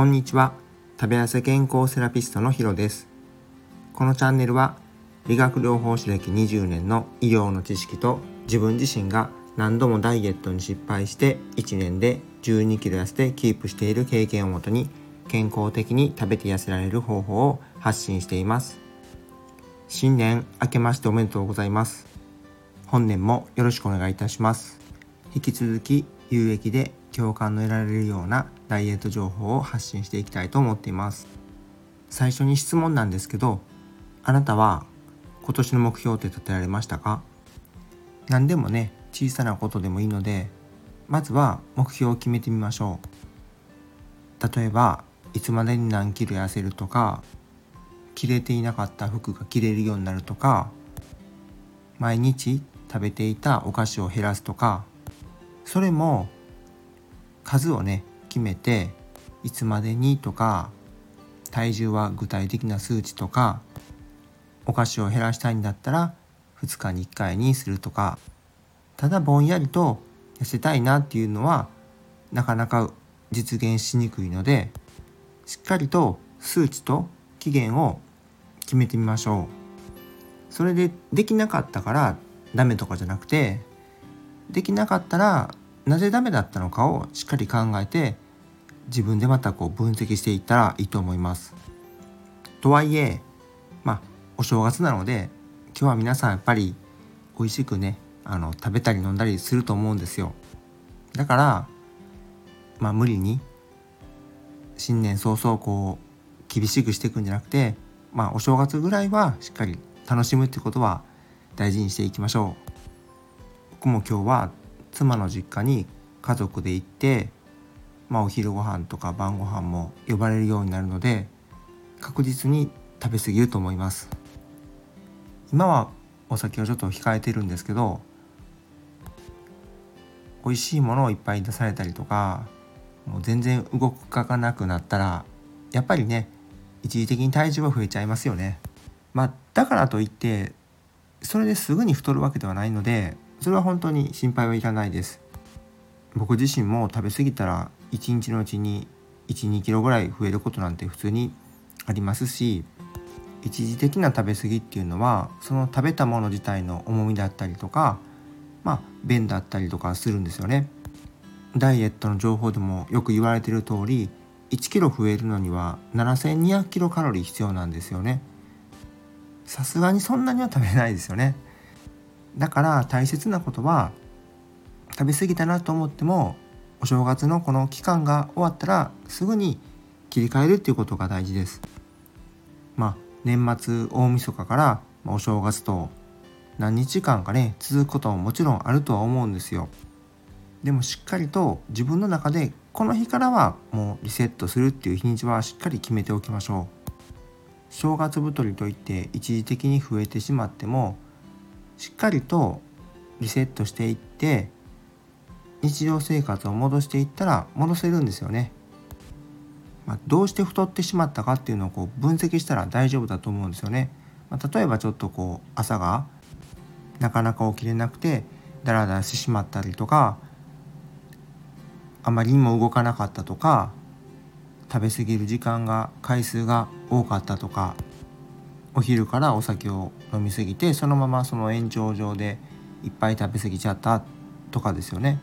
こんにちは。食べ痩せ健康セラピストのヒロです。このチャンネルは理学療法士歴20年の医療の知識と自分自身が何度もダイエットに失敗して1年で12キロ痩せてキープしている経験をもとに健康的に食べて痩せられる方法を発信しています。新年明けましておめでとうございます。本年もよろしくお願いいたします。引き続き有益で共感の得られるようなダイエット情報を発信していきたいと思っています。最初に質問なんですけどあなたは今年の目標って立てられましたか？何でもね小さなことでもいいのでまずは目標を決めてみましょう。例えばいつまでに何キロ痩せるとか着れていなかった服が着れるようになるとか毎日食べていたお菓子を減らすとかそれも数をね決めていつまでにとか体重は具体的な数値とかお菓子を減らしたいんだったら2日に1回にするとかただぼんやりと痩せたいなっていうのはなかなか実現しにくいのでしっかりと数値と期限を決めてみましょう。それでできなかったからダメとかじゃなくてできなかったらなぜダメだったのかをしっかり考えて自分でまたこう分析していったらいいと思います。とはいえまあお正月なので今日は皆さんやっぱり美味しくねあの食べたり飲んだりすると思うんですよ。だからまあ無理に新年早々こう厳しくしていくんじゃなくてまあお正月ぐらいはしっかり楽しむってことは大事にしていきましょう。僕も今日は妻の実家に家族で行って、まあ、お昼ご飯とか晩ご飯も呼ばれるようになるので確実に食べ過ぎると思います。今はお酒をちょっと控えてるんですけど美味しいものをいっぱい出されたりとかもう全然動かなくなったらやっぱりね一時的に体重は増えちゃいますよね。まあだからといってそれですぐに太るわけではないのでそれは本当に心配はいらないです。僕自身も食べ過ぎたら1日のうちに12キロぐらい増えることなんて普通にありますし一時的な食べ過ぎっていうのはその食べたもの自体の重みだったりとかまあ便だったりとかするんですよね。ダイエットの情報でもよく言われてる通り1キロ増えるのには7200キロカロリー必要なんですよね。さすがにそんなには食べないですよね。だから大切なことは食べ過ぎたなと思ってもお正月のこの期間が終わったらすぐに切り替えるっていうことが大事です。まあ年末大晦日からお正月と何日間かね続くことももちろんあるとは思うんですよ。でもしっかりと自分の中でこの日からはもうリセットするっていう日にちはしっかり決めておきましょう。正月太りといって一時的に増えてしまってもしっかりとリセットしていって日常生活を戻していったら戻せるんですよね。まあ、どうして太ってしまったかっていうのをこう分析したら大丈夫だと思うんですよね。まあ、例えばちょっとこう朝がなかなか起きれなくてダラダラしてしまったりとかあまりにも動かなかったとか食べ過ぎる時間が回数が多かったとかお昼からお酒を飲み過ぎてそのままその延長上でいっぱい食べ過ぎちゃったとかですよね。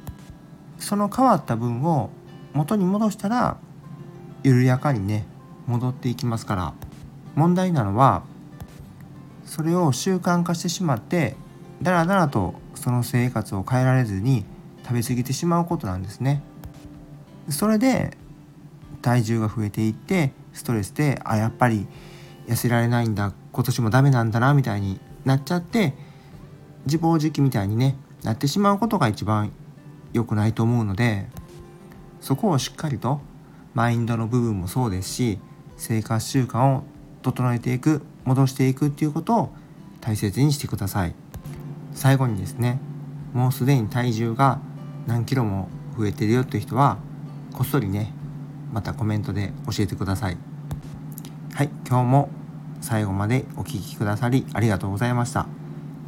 その変わった分を元に戻したら緩やかにね戻っていきますから問題なのはそれを習慣化してしまってだらだらとその生活を変えられずに食べ過ぎてしまうことなんですね。それで体重が増えていってストレスであやっぱり痩せられないんだ今年もダメなんだなみたいになっちゃって自暴自棄みたいにねなってしまうことが一番良くないと思うのでそこをしっかりとマインドの部分もそうですし生活習慣を整えていく戻していくっていうことを大切にしてください。最後にですねもうすでに体重が何キロも増えてるよっていう人はこっそりねまたコメントで教えてください。はい今日も最後までお聴きくださりありがとうございました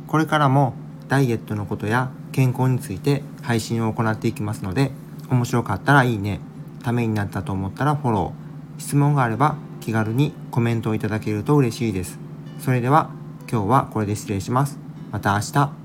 これからもダイエットのことや健康について配信を行っていきますので面白かったらいいねためになったと思ったらフォロー質問があれば気軽にコメントをいただけると嬉しいです。それでは今日はこれで失礼します。また明日。